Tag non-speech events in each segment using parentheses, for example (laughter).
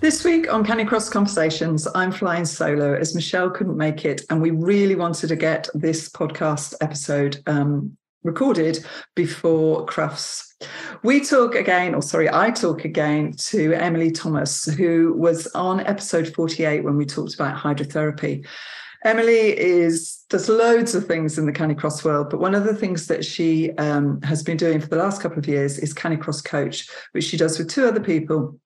This week on Canicross Conversations, I'm flying solo as Michelle couldn't make it, and we really wanted to get this podcast episode um, recorded before Crufts. We talk again, or sorry, I talk again to Emily Thomas, who was on episode 48 when we talked about hydrotherapy. Emily is does loads of things in the Canicross world, but one of the things that she um, has been doing for the last couple of years is Canicross Coach, which she does with two other people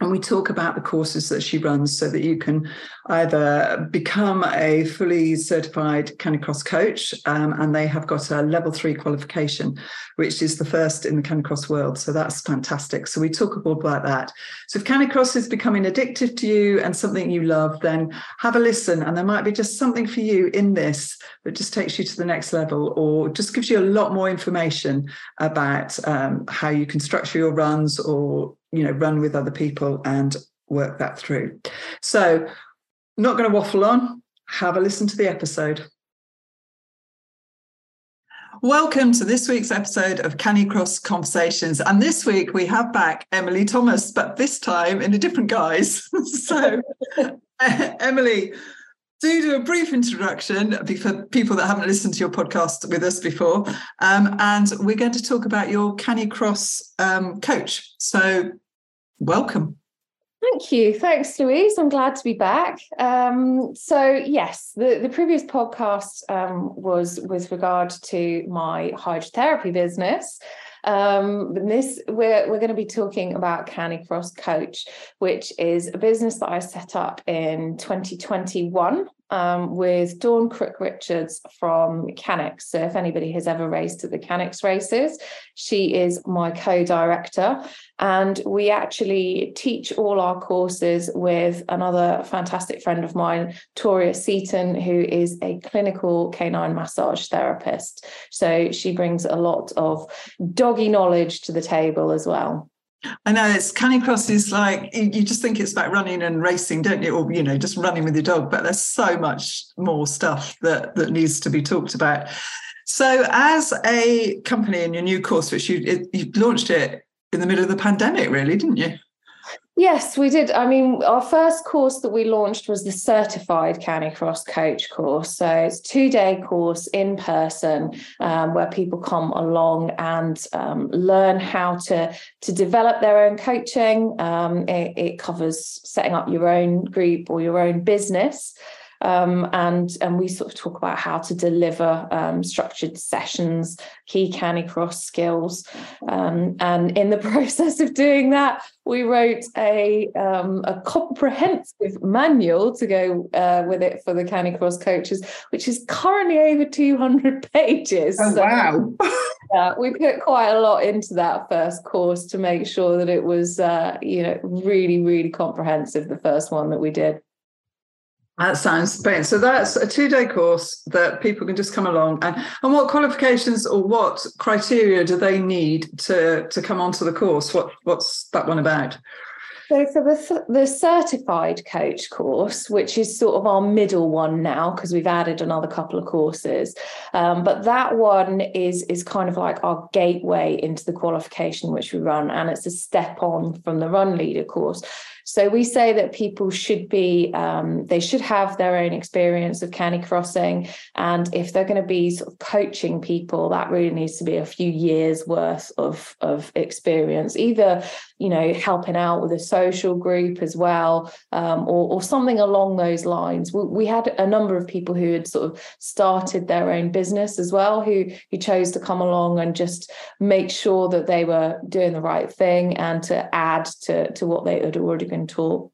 and we talk about the courses that she runs so that you can either become a fully certified canicross coach um, and they have got a level three qualification which is the first in the canicross world. So that's fantastic. So we talk about that. So if canicross is becoming addictive to you and something you love then have a listen. And there might be just something for you in this that just takes you to the next level or just gives you a lot more information about um, how you can structure your runs or you know run with other people and work that through so not going to waffle on have a listen to the episode Welcome to this week's episode of Canicross Conversations. And this week we have back Emily Thomas, but this time in a different guise. (laughs) so, (laughs) Emily, do do a brief introduction for people that haven't listened to your podcast with us before. Um, and we're going to talk about your Canicross um, coach. So, welcome. Thank you. Thanks, Louise. I'm glad to be back. Um, so, yes, the, the previous podcast um, was with regard to my hydrotherapy business. Um, this we're we're going to be talking about Canicross Coach, which is a business that I set up in 2021 um, with Dawn Crook Richards from Canix. So, if anybody has ever raced at the Canix races, she is my co director. And we actually teach all our courses with another fantastic friend of mine, Toria Seaton, who is a clinical canine massage therapist. So, she brings a lot of doggy knowledge to the table as well. I know it's canicross is like you just think it's about running and racing, don't you? Or you know, just running with your dog. But there's so much more stuff that that needs to be talked about. So, as a company in your new course, which you it, you launched it in the middle of the pandemic, really, didn't you? Yes, we did. I mean, our first course that we launched was the certified Canicross coach course. So it's two day course in person um, where people come along and um, learn how to to develop their own coaching. Um, it, it covers setting up your own group or your own business. Um, and and we sort of talk about how to deliver um, structured sessions, key canicross skills, um, and in the (laughs) process of doing that, we wrote a um, a comprehensive manual to go uh, with it for the canicross coaches, which is currently over two hundred (laughs) pages. Oh so, wow! (laughs) yeah, we put quite a lot into that first course to make sure that it was uh, you know really really comprehensive. The first one that we did. That sounds brilliant. So that's a two-day course that people can just come along and and what qualifications or what criteria do they need to to come onto the course? What what's that one about? So for the the certified coach course, which is sort of our middle one now because we've added another couple of courses, um, but that one is is kind of like our gateway into the qualification which we run, and it's a step on from the Run Leader course. So we say that people should be, um, they should have their own experience of canicrossing. And if they're going to be sort of coaching people, that really needs to be a few years worth of, of experience, either, you know, helping out with a social group as well, um, or, or something along those lines. We, we had a number of people who had sort of started their own business as well, who, who chose to come along and just make sure that they were doing the right thing and to add to, to what they had already been taught.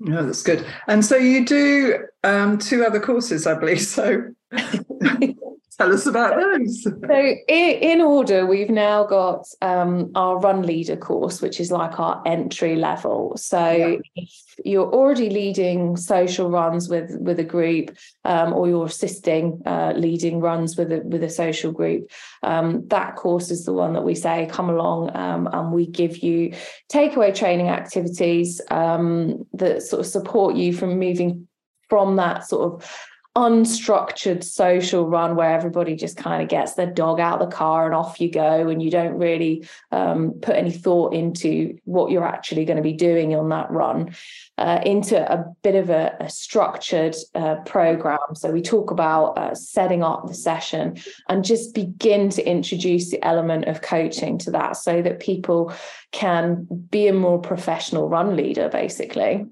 Yeah, that's good. And so you do um, two other courses, I believe. So (laughs) Tell us about those. So, in, order, we've now got um, our Run Leader course, which is like our entry level. So, yeah. if you're already leading social runs with with a group, um, or you're assisting uh, leading runs with a with a social group, um, that course is the one that we say come along um, and we give you takeaway training activities um, that sort of support you from moving from that sort of unstructured social run where everybody just kind of gets their dog out of the car and off you go and you don't really um, put any thought into what you're actually going to be doing on that run uh, into a bit of a, a structured uh, program. So we talk about uh, setting up the session and just begin to introduce the element of coaching to that so that people can be a more professional run leader basically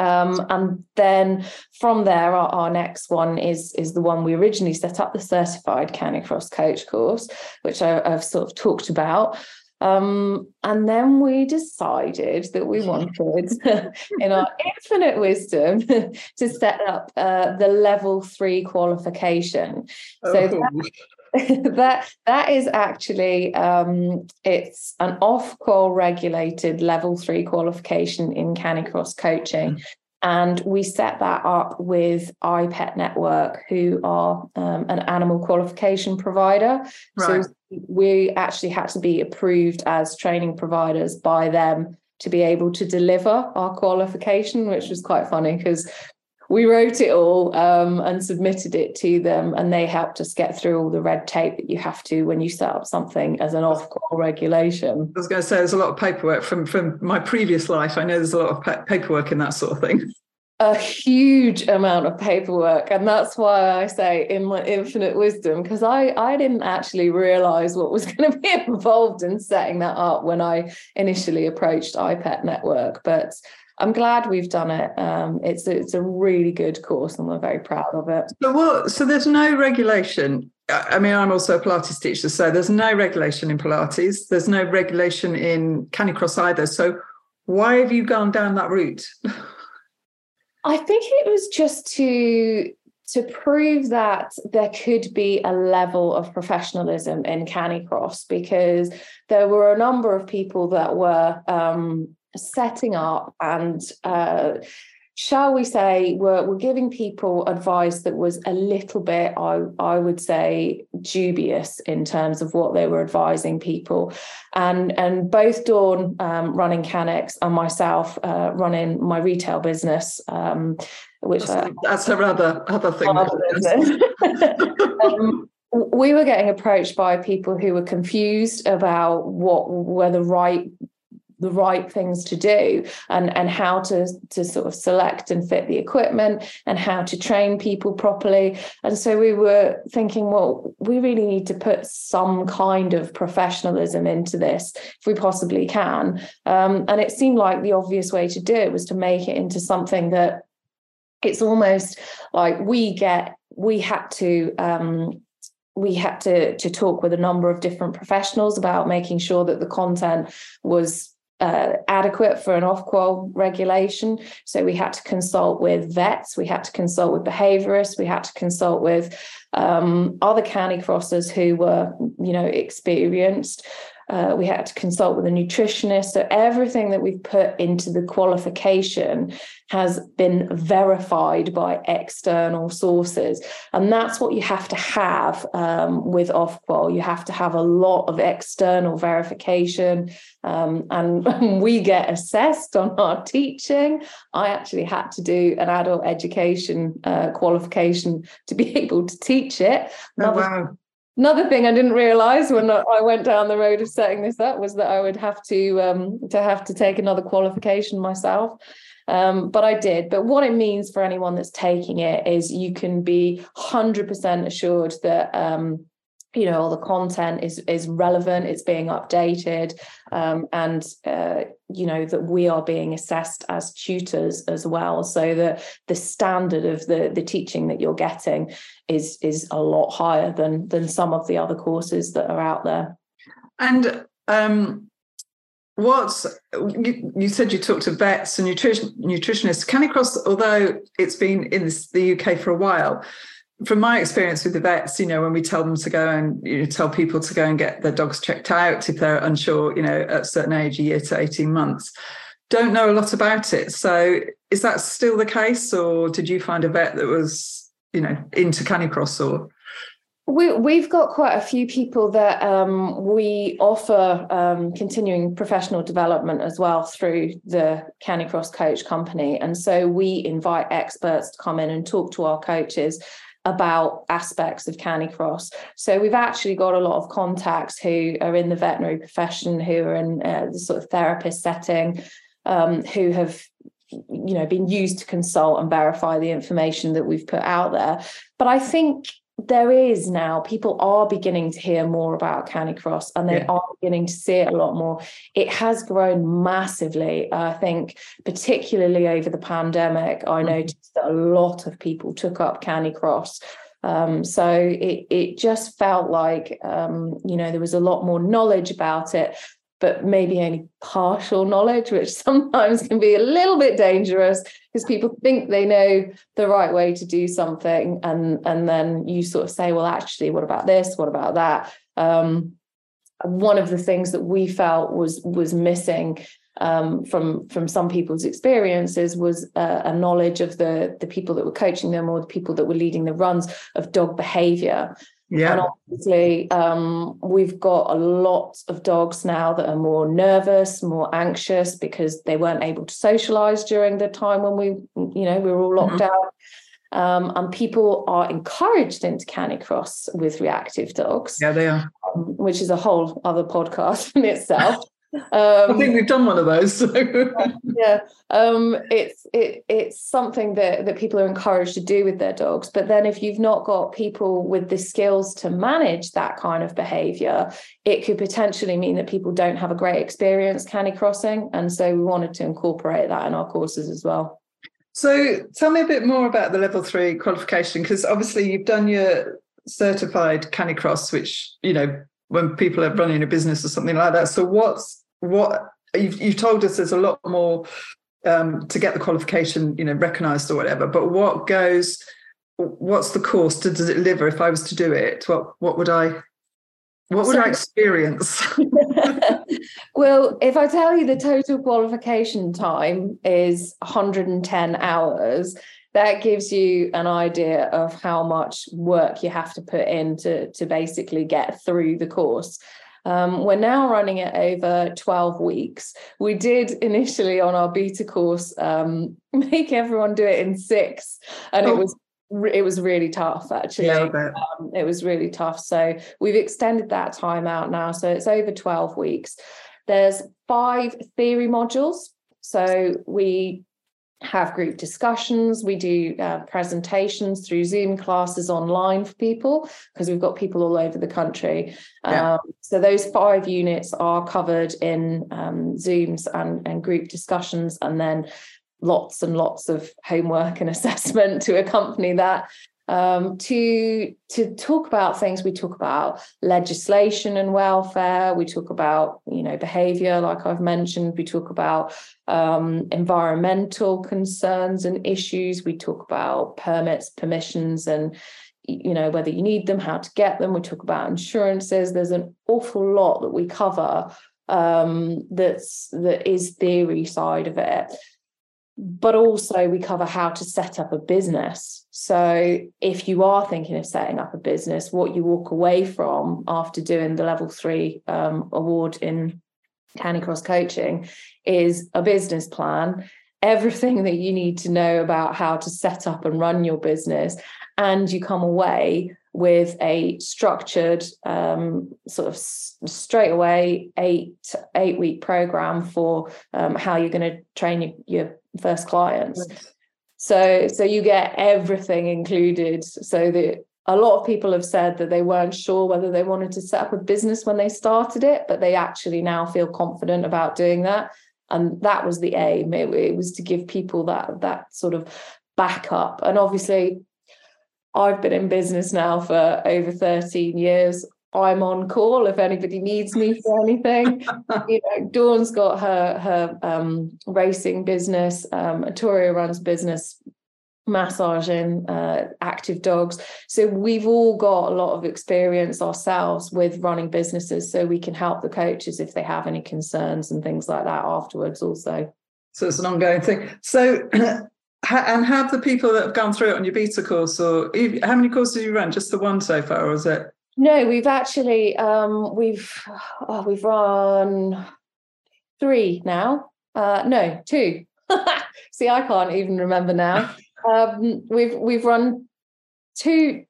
um, and then from there, our, our, next one is is the one we originally set up, the certified Canicross coach course, which I, have sort of talked about. Um, and then we decided that we wanted, (laughs) in our infinite wisdom, (laughs) to set up uh, the level three qualification. So oh. that, (laughs) that that is actually um, it's an Ofqual regulated level three qualification in Canicross coaching. Mm. And we set that up with iPet Network, who are um, an animal qualification provider. Right. So we actually had to be approved as training providers by them to be able to deliver our qualification, which was quite funny because we wrote it all um, and submitted it to them, and they helped us get through all the red tape that you have to when you set up something as an Ofqual regulation. I was going to say there's a lot of paperwork from from my previous life. I know there's a lot of pa- paperwork in that sort of thing. (laughs) A huge amount of paperwork, and that's why I say in my infinite wisdom, because I I didn't actually realize what was (laughs) going to be involved in setting that up when I initially approached iPet Network, but I'm glad we've done it. Um, it's a, it's a really good course, and we're very proud of it. So what? So there's no regulation. I mean, I'm also a Pilates teacher, so there's no regulation in Pilates. There's no regulation in Canicross either. So why have you gone down that route? (laughs) I think it was just to to prove that there could be a level of professionalism in Canicross because there were a number of people that were um, setting up and uh, shall we say we're, we're giving people advice that was a little bit I, I would say dubious in terms of what they were advising people. And and both dawn um, running Canix and myself uh, running my retail business um, which that's, uh, that's her other other thing. (laughs) Um, we were getting approached by people who were confused about what were the right the right things to do and and how to to sort of select and fit the equipment and how to train people properly. And so we were thinking well we really need to put some kind of professionalism into this if we possibly can. Um, and it seemed like the obvious way to do it was to make it into something that it's almost like we get we had to um, we had to to talk with a number of different professionals about making sure that the content was uh, adequate for an Ofqual regulation. So we had to consult with vets, we had to consult with behaviorists, we had to consult with um, other canicrossers who were, you know, experienced. Uh, we had to consult with a nutritionist. So everything that we've put into the qualification has been verified by external sources. And that's what you have to have um, with Ofqual. You have to have a lot of external verification. Um, and (laughs) we get assessed on our teaching. I actually had to do an adult education uh, qualification to be (laughs) able to teach it. Oh, wow. Another thing I didn't realize when I went down the road of setting this up was that I would have to um, to have to take another qualification myself. Um, but I did. But what it means for anyone that's taking it is you can be 100% assured that um, you know all the content is is relevant it's being updated um, and uh, you know that we are being assessed as tutors as well. So that the standard of the the teaching that you're getting is is a lot higher than than some of the other courses that are out there. And um what's you, you said you talked to vets and nutrition nutritionists. Canicross although it's been in the uk for a while from my experience with the vets, you know, when we tell them to go and you know, tell people to go and get their dogs checked out if they're unsure, you know, at a certain age, a year to 18 months, don't know a lot about it. So is that still the case, or did you find a vet that was, you know, into canicross or? We, we've got quite a few people that um, we offer um, continuing professional development as well through the Canicross Coach Company. And so we invite experts to come in and talk to our coaches about aspects of Canicross. So we've actually got a lot of contacts who are in the veterinary profession, who are in uh, the sort of therapist setting, um, who have you know been used to consult and verify the information that we've put out there. But I think there is now. People are beginning to hear more about canicross and they yeah. are beginning to see it a lot more. It has grown massively i think particularly over the pandemic. I mm-hmm. noticed that a lot of people took up canicross um, so it it just felt like um, you know there was a lot more knowledge about it but maybe only partial knowledge, which (laughs) sometimes can be a little bit dangerous because people think they know the right way to do something, and and then you sort of say, well, actually, what about this? What about that? Um, one of the things that we felt was was missing um, from from some people's experiences was uh, a knowledge of the the people that were coaching them or the people that were leading the runs of dog behavior yeah. And obviously, um, we've got a lot of dogs now that are more nervous, more anxious because they weren't able to socialize during the time when we, you know, we were all locked mm-hmm. out. Um, and people are encouraged into canicross with reactive dogs. Yeah, they are. Um, which is a whole other podcast (laughs) in itself. Um, I think we've done one of those. So. (laughs) yeah, um, it's it, it's something that that people are encouraged to do with their dogs. But then, if you've not got people with the skills to manage that kind of behaviour, it could potentially mean that people don't have a great experience canicrossing. And so, we wanted to incorporate that in our courses as well. So, tell me a bit more about the level three qualification because obviously you've done your certified canicross, which you know when people are running a business or something like that. So what's what you've, you've told us there's a lot more um, to get the qualification, you know, recognised or whatever. But what goes? What's the course to deliver? If I was to do it, what what would I? What would so, I experience? (laughs) (laughs) well, if I tell you the total qualification time is 110 hours, that gives you an idea of how much work you have to put in to, to basically get through the course. Um, we're now running it over 12 weeks. We did initially on our beta course um, (laughs) make everyone do it in six, and oh. it was it was really tough actually. Yeah, um, it was really tough. So we've extended that time out now. So it's over 12 weeks. There's five theory modules. So we have group discussions. We do uh, presentations through Zoom classes online for people because we've got people all over the country. Yeah. Um, so those five units are covered in um, Zooms and, and group discussions, and then lots and lots of homework and (laughs) assessment to accompany that um, to to talk about things. We talk about legislation and welfare. We talk about you know behaviour, like I've mentioned. We talk about um, environmental concerns and issues. We talk about permits, permissions, and you know whether you need them, how to get them. We talk about insurances. There's an awful lot that we cover um, that's that is theory side of it but also we cover how to set up a business. So if you are thinking of setting up a business, what you walk away from after doing the level three um, award in Canicross coaching is a business plan, everything that you need to know about how to set up and run your business, and you come away with a structured um, sort of straight away eight eight week program for um, how you're going to train your, your first clients. So so you get everything included so that a lot of people have said that they weren't sure whether they wanted to set up a business when they started it, but they actually now feel confident about doing that. And that was the aim. It, it was to give people that that sort of backup. And obviously, I've been in business now for over 13 years. I'm on call if anybody needs me for anything. (laughs) you know, Dawn's got her her um, racing business. Um, Atoria runs business massaging uh, active dogs. So we've all got a lot of experience ourselves with running businesses, so we can help the coaches if they have any concerns and things like that afterwards. Also, so it's an ongoing thing. So. (clears throat) and have the people that have gone through it on your beta course, or how many courses have you run? Just the one so far, or is it? No, we've actually um, we've oh, we've run three now. Uh, no, two. (laughs) See, I can't even remember now. (laughs) Um, we've we've run two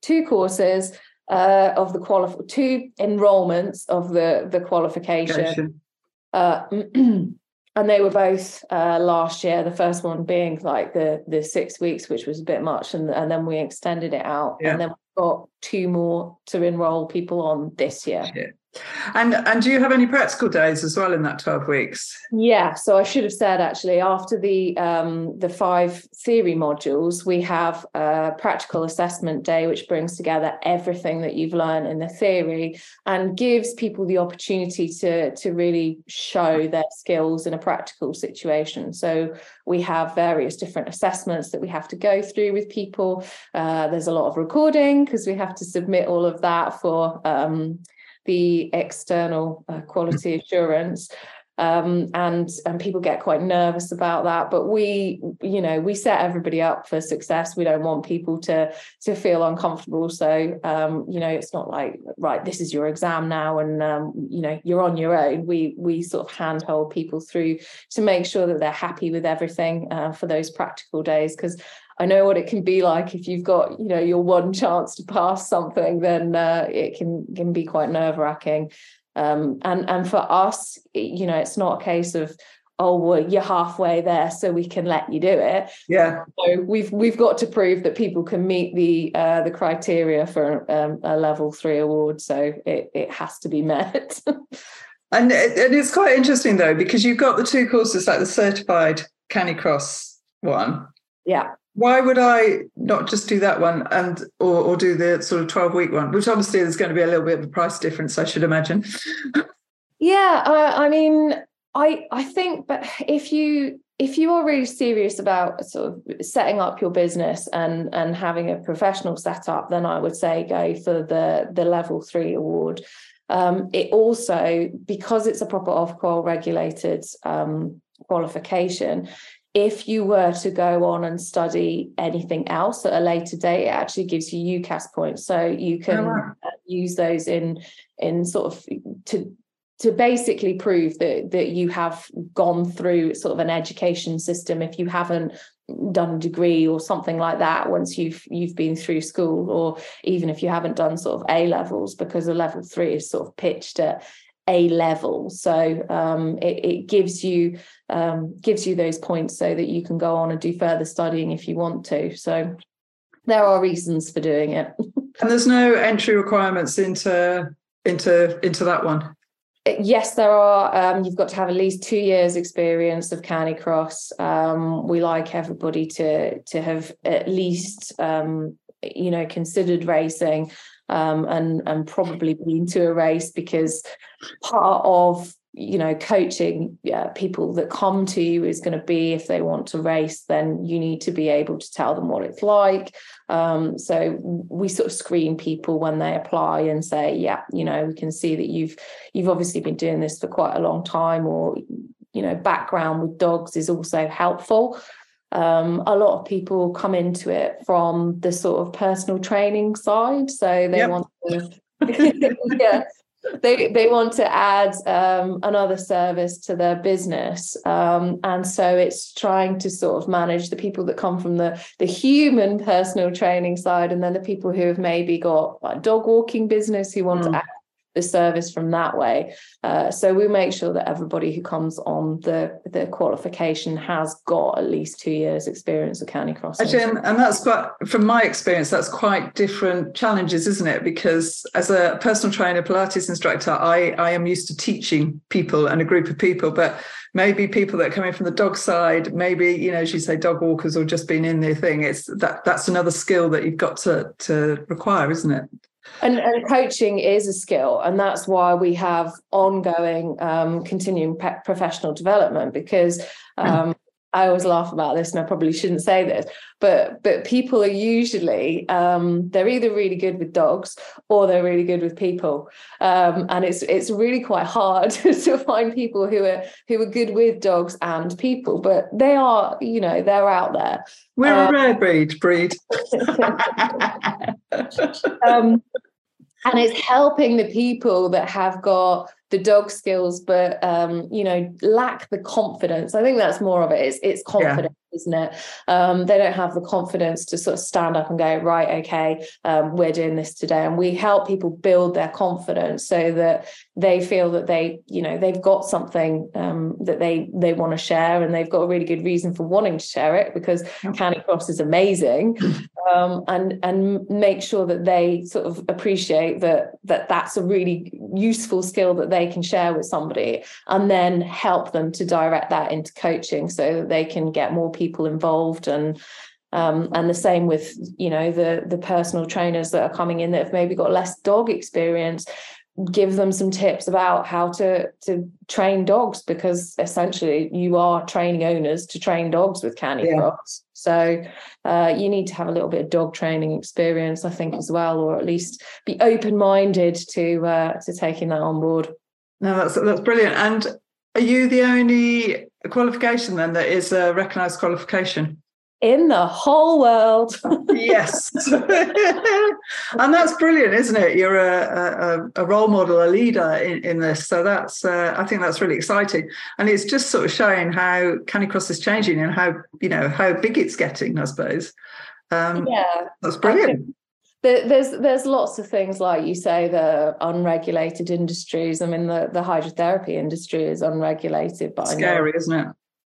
two courses uh, of the qualif two enrollments of the the qualification. Uh, (clears throat) and they were both uh, last year. The first one being like the the six weeks, which was a bit much, and and then we extended it out, yeah. and then got two more to enroll people on this year. Yeah. And and do you have any practical days as well in that 12 weeks? Yeah, so I should have said actually after the um, the five theory modules, we have a practical assessment day which brings together everything that you've learned in the theory and gives people the opportunity to to really show their skills in a practical situation. So we have various different assessments that we have to go through with people. Uh, there's a lot of recording because we have to submit all of that for um, the external uh, quality assurance um, and and people get quite nervous about that. But we you know we set everybody up for success. We don't want people to to feel uncomfortable. So um, you know it's not like right this is your exam now and um, you know you're on your own. We we sort of handhold people through to make sure that they're happy with everything uh, for those practical days because I know what it can be like if you've got, you know, your one chance to pass something, then uh, it can can be quite nerve wracking. Um, and and for us, you know, it's not a case of oh well you're halfway there so we can let you do it. Yeah. So we've we've got to prove that people can meet the uh, the criteria for um, a level three award so it, it has to be met. (laughs) And, it, and it's quite interesting though because you've got the two courses like the certified canicross one. Yeah why would I not just do that one and or, or do the sort of 12 week one, which obviously there's going to be a little bit of a price difference, I should imagine. (laughs) yeah, I, mean, I I think, but if you if you are really serious about sort of setting up your business and and having a professional setup, then I would say go for the the level three award. Um, it also because it's a proper Ofqual regulated um, qualification, if you were to go on and study anything else at a later date, it actually gives you UCAS points. So you oh, can oh, wow. Uh, use those in in sort of to to basically prove that that you have gone through sort of an education system if you haven't done a degree or something like that once you've you've been through school or even if you haven't done sort of A levels because a level 3 is sort of pitched at a level. So um, it, it, gives you um, gives you those points so that you can go on and do further studying if you want to. So there are reasons for doing it. (laughs) And there's no entry requirements into into into that one? Yes there are. Um, you've got to have at least two years experience of canicross um, we like everybody to to have at least um, you know considered racing um, and and probably been to a race because part of you know coaching yeah, people that come to you is going to be if they want to race then you need to be able to tell them what it's like. Um, so we sort of screen people when they apply and say yeah you know we can see that you've you've obviously been doing this for quite a long time or you know background with dogs is also helpful um, a lot of people come into it from the sort of personal training side so they yep. want to (laughs) yeah they they want to add um, another service to their business um, and so it's trying to sort of manage the people that come from the the human personal training side and then the people who have maybe got like dog walking business who want mm. to add the service from that way. Uh, so we make sure that everybody who comes on the the qualification has got at least two years experience of canicross. Actually, and, that's quite from my experience, that's quite different challenges, isn't it? Because as a personal trainer, Pilates instructor, I I am used to teaching people and a group of people, but maybe people that are coming from the dog side, maybe you know, as you say, dog walkers or just been in their thing. It's that that's another skill that you've got to to require, isn't it? And, and coaching is a skill, and that's why we have ongoing, um, continuing pe- professional development because um, I always laugh about this, and I probably shouldn't say this, but but people are usually um, they're either really good with dogs or they're really good with people, um, and it's it's really quite hard (laughs) to find people who are who are good with dogs and people, but they are you know they're out there. We're um, a rare breed. Breed. (laughs) (laughs) um, and it's helping the people that have got the dog skills but um, you know lack the confidence. I think that's more of it. It's, it's confidence yeah. isn't it? Um, they don't have the confidence to sort of stand up and go right okay um, we're doing this today. And we help people build their confidence so that they feel that they you know they've got something um, that they they want to share and they've got a really good reason for wanting to share it because yeah. canicross is amazing (laughs) um, and and make sure that they sort of appreciate that that that's a really useful skill that they can share with somebody and then help them to direct that into coaching so that they can get more people involved and um, and the same with you know the the personal trainers that are coming in that have maybe got less dog experience give them some tips about how to to train dogs because essentially you are training owners to train dogs with Canicross. Yeah. So uh, you need to have a little bit of dog training experience, I think, as well, or at least be open minded to uh, to taking that on board. No, that's that's brilliant. And are you the only qualification then that is a recognised qualification? In the whole world. (laughs) yes. (laughs) and that's brilliant, isn't it? You're a, a, a role model, a leader in, in this. So that's, uh, I think that's really exciting. And it's just sort of showing how Canicross is changing and how, you know, how big it's getting, I suppose. Um, yeah. That's brilliant. There's there's lots of things like you say the unregulated industries. I mean the the hydrotherapy industry is unregulated, but scary, isn't it?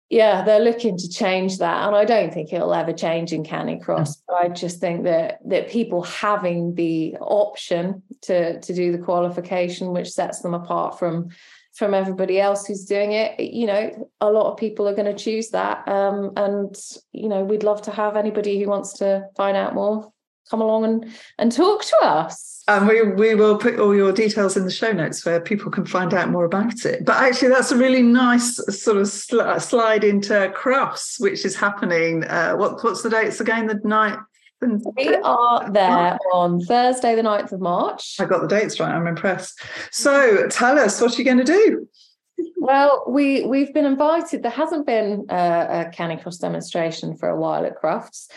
Yeah, they're looking to change that, and I don't think it'll ever change in Canicross. But I just think that that people having the option to to do the qualification, which sets them apart from from everybody else who's doing it, you know, a lot of people are going to choose that, um, and you know, we'd love to have anybody who wants to find out more come along and and talk to us. And we, we will put all your details in the show notes where people can find out more about it. But actually, that's a really nice sort of sl- slide into Crufts, which is happening. Uh, what, what's the dates again? The night we are there on Thursday, the 9th of March. I got the dates right. I'm impressed. So tell us, what are you going to do? Well, we we've been invited. There hasn't been a, a Canicross demonstration for a while at Crufts,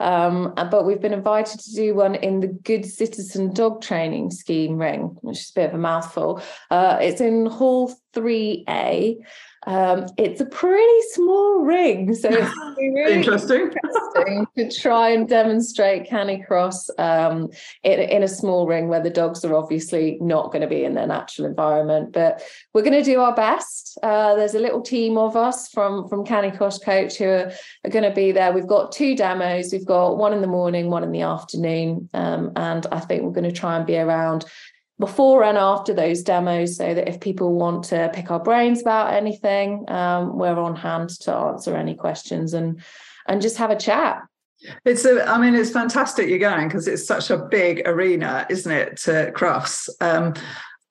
um, but we've been invited to do one in the Good Citizen Dog Training Scheme ring, which is a bit of a mouthful. Uh, it's in Hall 3A. Um, it's a pretty small ring, so it's (laughs) really interesting. interesting to try and demonstrate Canicross um, in, in a small ring where the dogs are obviously not going to be in their natural environment. But we're going to do our best. Uh, there's a little team of us from from Canicross Coach who are, are going to be there. We've got two demos. We've got one in the morning, one in the afternoon, um, and I think we're going to try and be around before and after those demos so that if people want to pick our brains about anything um, we're on hand to answer any questions and and just have a chat. It's a i mean it's fantastic you're going because it's such a big arena isn't it to Crufts? Um,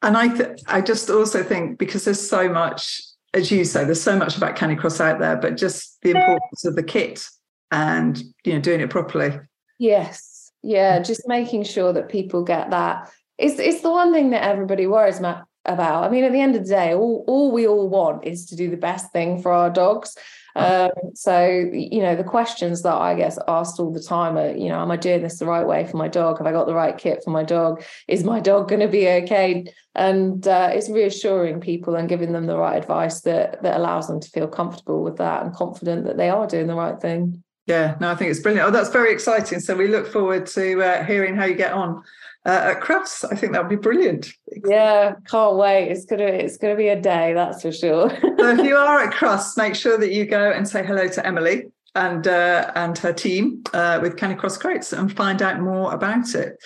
and i th- i just also think because there's so much as you say there's so much about canicross out there but just the importance of the kit and you know doing it properly. Yes. Yeah just making sure that people get that it's it's the one thing that everybody worries about. I mean, at the end of the day, all, all we all want is to do the best thing for our dogs. Um, so, you know, the questions that I get asked all the time are, you know, am I doing this the right way for my dog? Have I got the right kit for my dog? Is my dog going to be okay? And uh, it's reassuring people and giving them the right advice that that allows them to feel comfortable with that and confident that they are doing the right thing. Yeah, no, I think it's brilliant. Oh, that's very exciting. So we look forward to uh, hearing how you get on uh, at Crufts. I think that would be brilliant. Yeah, can't wait. It's gonna it's gonna be a day, that's for sure. so if you (laughs) are at Crufts, make sure that you go and say hello to Emily and uh, and her team uh, with Canicross Crates and find out more about it.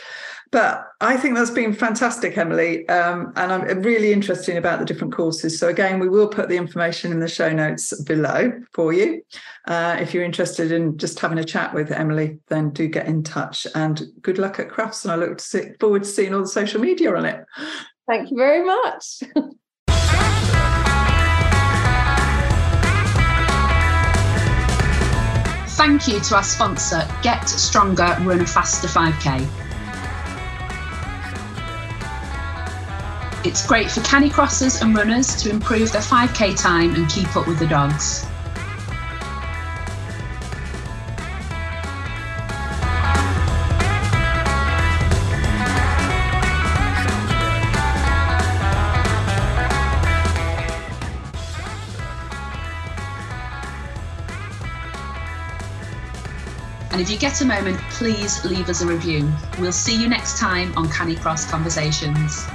But I think that's been fantastic, Emily. Um, and I'm really interested about the different courses. So, again, we will put the information in the show notes below for you. Uh, if you're interested in just having a chat with Emily, then do get in touch. And good luck at Crufts. And I look to forward to seeing all the social media on it. Thank you very much. (laughs) thank you to our sponsor, Get Stronger Run a Faster 5K. It's great for canicrossers and runners to improve their 5k time and keep up with the dogs. And if you get a moment, please leave us a review. We'll see you next time on Canicross Conversations.